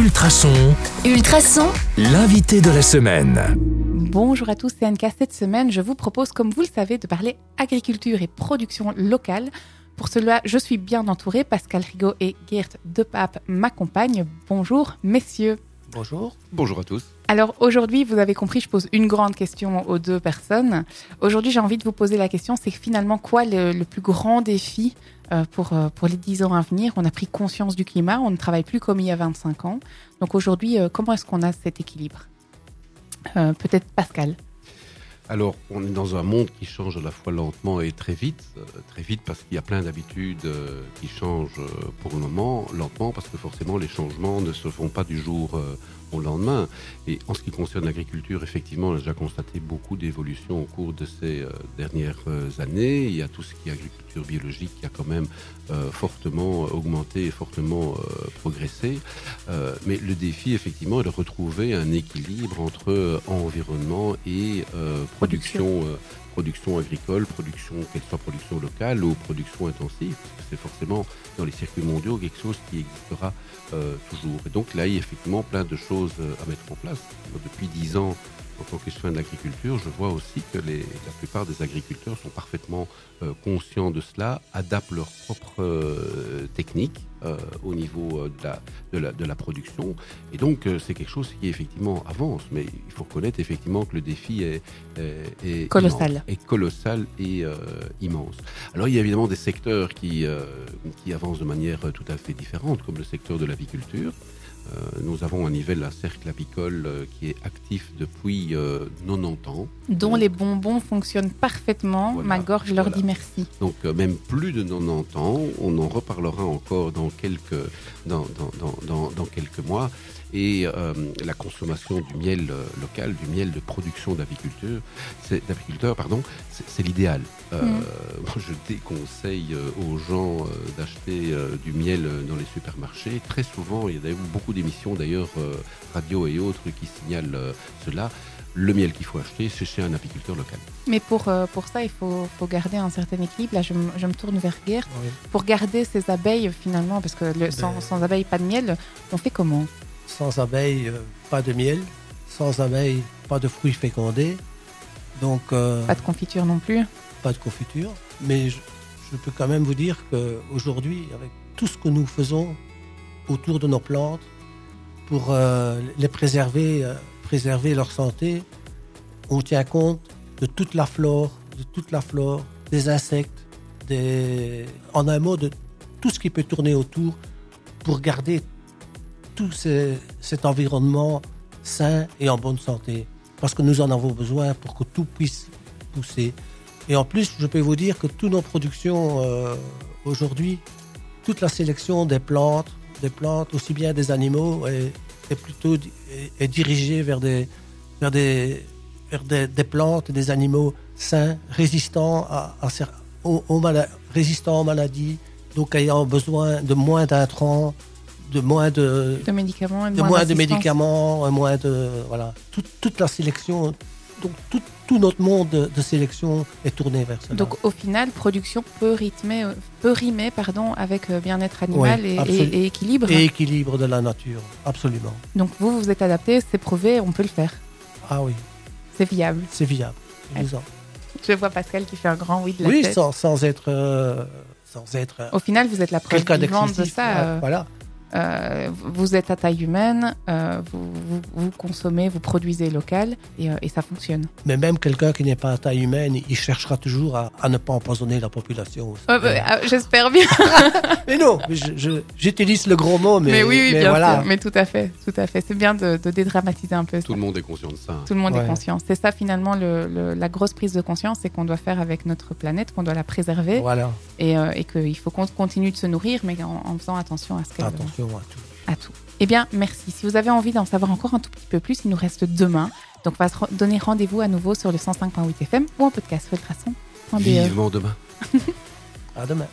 Ultrason, Ultrason, l'invité de la semaine. Bonjour à tous, c'est Anka. Cette semaine, je vous propose, comme vous le savez, de parler agriculture et production locale. Pour cela, je suis bien entourée. Pascal Rigaud et Geert Depape m'accompagnent. Bonjour, messieurs. Bonjour. Bonjour à tous. Alors aujourd'hui, vous avez compris, je pose une grande question aux deux personnes. Aujourd'hui, j'ai envie de vous poser la question, c'est finalement quoi le, le plus grand défi euh, pour, euh, pour les 10 ans à venir? On a pris conscience du climat, on ne travaille plus comme il y a 25 ans. Donc aujourd'hui, euh, comment est-ce qu'on a cet équilibre? Euh, Peut-être Pascal. Alors, on est dans un monde qui change à la fois lentement et très vite. Euh, très vite parce qu'il y a plein d'habitudes euh, qui changent euh, pour le moment. Lentement parce que forcément, les changements ne se font pas du jour au lendemain. Et en ce qui concerne l'agriculture, effectivement, on a déjà constaté beaucoup d'évolutions au cours de ces dernières années. Il y a tout ce qui est agriculture biologique qui a quand même fortement augmenté et fortement progressé. Mais le défi, effectivement, est de retrouver un équilibre entre environnement et euh, production, euh, production agricole, production, qu'elle soit production locale ou production intensive, parce que c'est forcément dans les circuits mondiaux quelque chose qui existera euh, toujours. Et donc là, il y a effectivement plein de choses euh, à mettre en place. Depuis dix ans, en tant qu'échevin de l'agriculture, je vois aussi que les, la plupart des agriculteurs sont parfaitement euh, conscients de cela, adaptent leurs propres euh, techniques euh, au niveau euh, de, la, de, la, de la production. Et donc, c'est quelque chose qui effectivement avance. Mais il faut reconnaître effectivement que le défi est, est- est Colossal. immense, est colossal et immense. Alors, il y a évidemment des secteurs qui, qui avancent de manière tout à fait différente, comme le secteur de l'aviculture. Euh, nous avons un niveau, un cercle apicole euh, qui est actif depuis euh, 90 ans. dont les bonbons fonctionnent parfaitement. Voilà, Ma gorge leur voilà. dit merci. Donc euh, même plus de 90 ans, on en reparlera encore dans quelques, dans, dans, dans quelques mois. Et euh, la consommation du miel euh, local, du miel de production d'apiculteurs, pardon, c'est l'idéal. Euh, Mm. moi, je déconseille aux gens d'acheter du miel dans les supermarchés. Très souvent, il y a d'ailleurs beaucoup d'émissions d'ailleurs radio et autres qui signalent cela. Le miel qu'il faut acheter, c'est chez un apiculteur local. Mais pour, euh, pour ça, il faut, faut garder un certain équilibre. Là, je, me- je me tourne vers Gert. Oui. Pour garder ces abeilles, finalement, parce que le, sans, Ben- sans abeilles, pas de miel, on fait comment? Sans abeilles, euh, pas de miel. Sans abeilles, pas de fruits fécondés. Donc, euh, Pas de confiture non plus. pas de confiture. Mais je, je peux quand même vous dire qu'aujourd'hui, avec tout ce que nous faisons autour de nos plantes, pour euh, les préserver, euh, préserver leur santé, on tient compte de toute la flore, de toute la flore, des insectes, des... en un mot, de tout ce qui peut tourner autour pour garder tout ce- cet environnement sain et en bonne santé. Parce que nous en avons besoin pour que tout puisse pousser. Et en plus, je peux vous dire que toutes nos productions euh, aujourd'hui, toute la sélection des plantes, des plantes, aussi bien des animaux, est, plutôt est, dirigée vers des, vers des, vers des, plantes des animaux sains, résistants, à, aux, aux résistants aux maladies, donc ayant besoin de moins d'intrants, de moins de, De médicaments et de moins moins de d'assistance. médicaments, moins de voilà, Tout- toute la sélection, donc tout, tout notre monde de, de sélection est tourné vers cela. Donc au final, production peut rythmer, peut rimer pardon, avec euh, bien-être animal Oui, et, absolu- et- et équilibre. et équilibre de la nature, absolument. Donc vous, vous êtes adapté, c'est prouvé, on peut le faire. Ah oui, C'est viable. c'est viable. Ouais. Je vois Pascal qui fait un grand oui de la Oui, tête. sans, sans être, euh, sans être euh, Au final, vous êtes la preuve vivante de ça. Euh, Voilà. Euh, vous êtes à taille humaine, euh, vous, vous, vous consommez, vous produisez local et, euh, et ça fonctionne. Mais même quelqu'un qui n'est pas à taille humaine, il cherchera toujours à, à ne pas empoisonner la population. Euh, euh, euh, J'espère bien. mais non, j'utilise le gros mot, mais, Mais, oui, oui, mais bien voilà. sûr. Mais tout à fait, tout à fait. C'est bien de, de dédramatiser un peu ça. Tout le monde est conscient de ça. hein. Tout le monde est conscient. C'est ça finalement le, le- la grosse prise de conscience, c'est qu'on doit faire avec notre planète, qu'on doit la préserver Voilà, et, euh, et qu'il faut qu'on continue de se nourrir, mais en, en faisant attention à ce qu'elle attention à tout. à tout. Eh bien, merci. Si vous avez envie d'en savoir encore un tout petit peu plus, il nous reste demain. Donc, on va se donner rendez-vous à nouveau sur le 105.8 FM ou en podcast ultrason.be. Vivement demain. À demain.